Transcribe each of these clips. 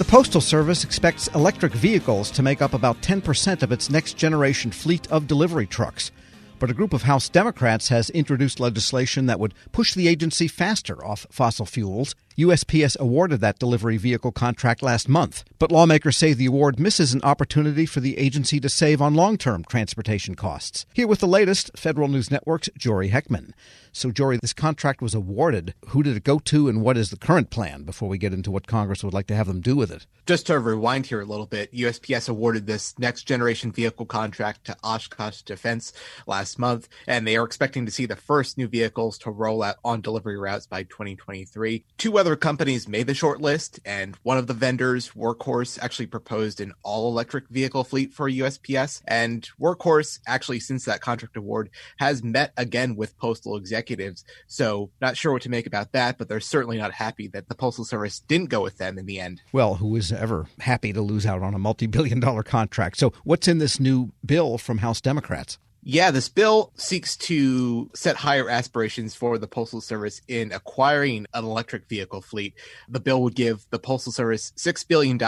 The Postal Service expects electric vehicles to make up about 10% of its next generation fleet of delivery trucks. But a group of House Democrats has introduced legislation that would push the agency faster off fossil fuels. USPS awarded that delivery vehicle contract last month, but lawmakers say the award misses an opportunity for the agency to save on long term transportation costs. Here with the latest, Federal News Network's Jory Heckman. So, Jory, this contract was awarded. Who did it go to, and what is the current plan before we get into what Congress would like to have them do with it? Just to rewind here a little bit, USPS awarded this next generation vehicle contract to Oshkosh Defense last month, and they are expecting to see the first new vehicles to roll out on delivery routes by 2023. Two other companies made the short list, and one of the vendors, Workhorse, actually proposed an all electric vehicle fleet for USPS. And Workhorse, actually, since that contract award, has met again with postal executives. So, not sure what to make about that, but they're certainly not happy that the Postal Service didn't go with them in the end. Well, who is ever happy to lose out on a multi billion dollar contract? So, what's in this new bill from House Democrats? Yeah, this bill seeks to set higher aspirations for the Postal Service in acquiring an electric vehicle fleet. The bill would give the Postal Service $6 billion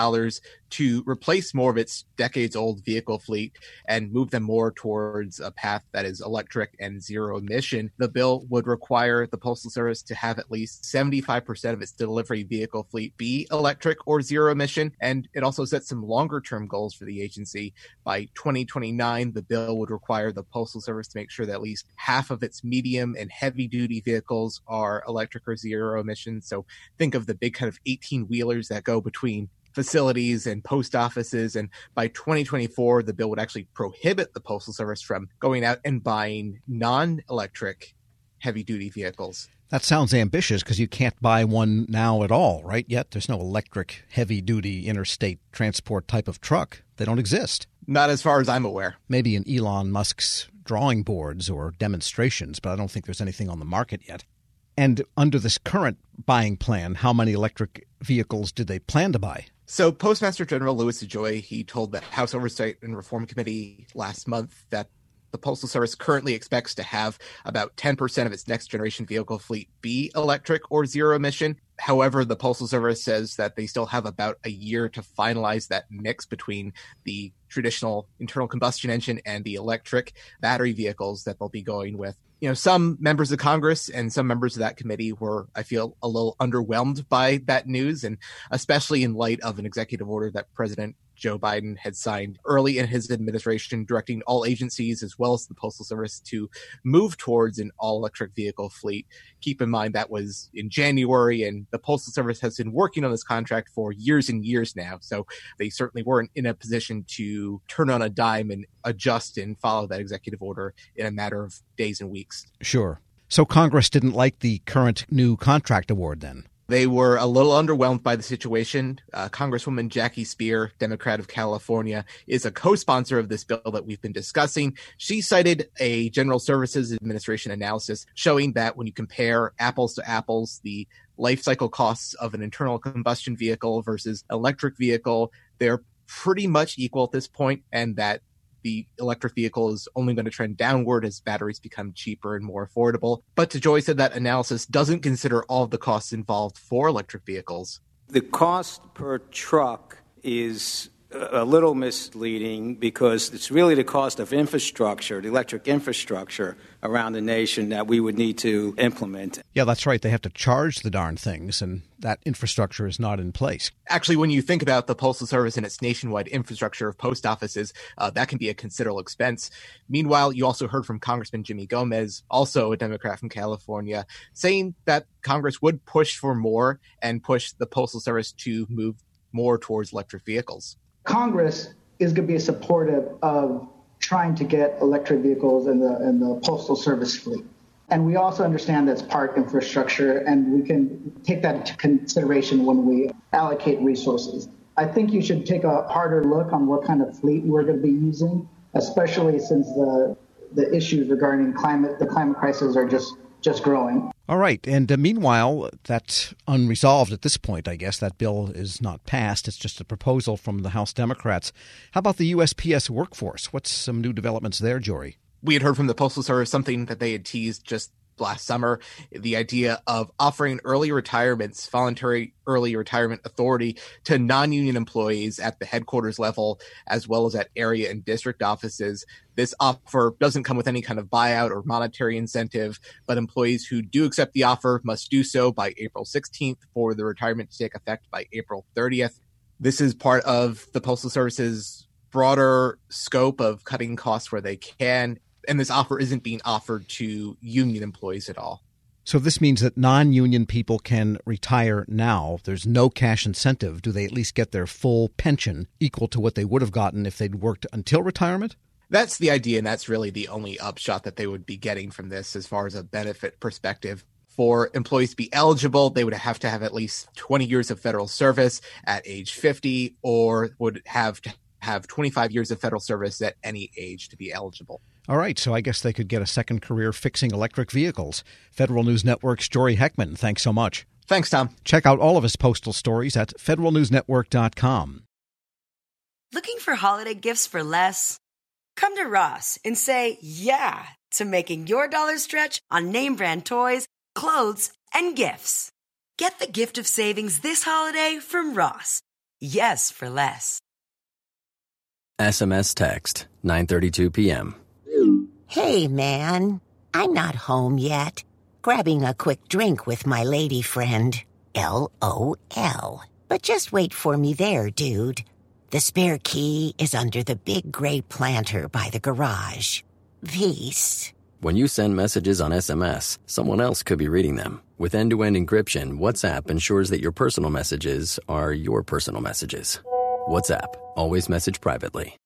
to replace more of its decades old vehicle fleet and move them more towards a path that is electric and zero emission. The bill would require the Postal Service to have at least 75% of its delivery vehicle fleet be electric or zero emission. And it also sets some longer term goals for the agency. By 2029, the bill would require the Postal Service to make sure that at least half of its medium and heavy duty vehicles are electric or zero emission. So think of the big kind of 18 wheelers that go between facilities and post offices. And by 2024, the bill would actually prohibit the Postal Service from going out and buying non electric heavy duty vehicles. That sounds ambitious because you can't buy one now at all, right? Yet there's no electric heavy duty interstate transport type of truck. They don't exist. Not as far as I'm aware. Maybe in Elon Musk's drawing boards or demonstrations, but I don't think there's anything on the market yet. And under this current buying plan, how many electric vehicles did they plan to buy? So, Postmaster General Louis DeJoy, he told the House Oversight and Reform Committee last month that the Postal Service currently expects to have about 10% of its next generation vehicle fleet be electric or zero emission. However, the Postal Service says that they still have about a year to finalize that mix between the traditional internal combustion engine and the electric battery vehicles that they'll be going with. You know, some members of Congress and some members of that committee were, I feel, a little underwhelmed by that news, and especially in light of an executive order that President Joe Biden had signed early in his administration, directing all agencies as well as the Postal Service to move towards an all electric vehicle fleet. Keep in mind that was in January, and the Postal Service has been working on this contract for years and years now. So they certainly weren't in a position to turn on a dime and adjust and follow that executive order in a matter of days and weeks. Sure. So Congress didn't like the current new contract award then? They were a little underwhelmed by the situation. Uh, Congresswoman Jackie Speier, Democrat of California, is a co sponsor of this bill that we've been discussing. She cited a General Services Administration analysis showing that when you compare apples to apples, the life cycle costs of an internal combustion vehicle versus electric vehicle, they're pretty much equal at this point, and that the electric vehicle is only going to trend downward as batteries become cheaper and more affordable. But DeJoy said that analysis doesn't consider all of the costs involved for electric vehicles. The cost per truck is a little misleading because it's really the cost of infrastructure, the electric infrastructure around the nation that we would need to implement. Yeah, that's right. They have to charge the darn things, and that infrastructure is not in place. Actually, when you think about the Postal Service and its nationwide infrastructure of post offices, uh, that can be a considerable expense. Meanwhile, you also heard from Congressman Jimmy Gomez, also a Democrat from California, saying that Congress would push for more and push the Postal Service to move more towards electric vehicles. Congress is going to be supportive of trying to get electric vehicles in the in the postal service fleet. And we also understand that's park infrastructure, and we can take that into consideration when we allocate resources. I think you should take a harder look on what kind of fleet we're going to be using, especially since the the issues regarding climate, the climate crisis, are just just growing. All right. And uh, meanwhile, that's unresolved at this point, I guess. That bill is not passed. It's just a proposal from the House Democrats. How about the USPS workforce? What's some new developments there, Jory? We had heard from the Postal Service something that they had teased just last summer the idea of offering early retirements, voluntary early retirement authority to non union employees at the headquarters level, as well as at area and district offices. This offer doesn't come with any kind of buyout or monetary incentive, but employees who do accept the offer must do so by April 16th for the retirement to take effect by April 30th. This is part of the Postal Service's broader scope of cutting costs where they can and this offer isn't being offered to union employees at all. So this means that non-union people can retire now. There's no cash incentive. Do they at least get their full pension equal to what they would have gotten if they'd worked until retirement? That's the idea, and that's really the only upshot that they would be getting from this as far as a benefit perspective. For employees to be eligible, they would have to have at least 20 years of federal service at age 50 or would have to have 25 years of federal service at any age to be eligible. All right, so I guess they could get a second career fixing electric vehicles. Federal News Network's Jory Heckman, thanks so much. Thanks, Tom. Check out all of his postal stories at federalnewsnetwork.com. Looking for holiday gifts for less? Come to Ross and say yeah to making your dollar stretch on name brand toys, clothes, and gifts. Get the gift of savings this holiday from Ross. Yes for less. SMS text 9:32 p.m. Hey, man. I'm not home yet. Grabbing a quick drink with my lady friend. LOL. But just wait for me there, dude. The spare key is under the big gray planter by the garage. Peace. When you send messages on SMS, someone else could be reading them. With end to end encryption, WhatsApp ensures that your personal messages are your personal messages. WhatsApp, always message privately.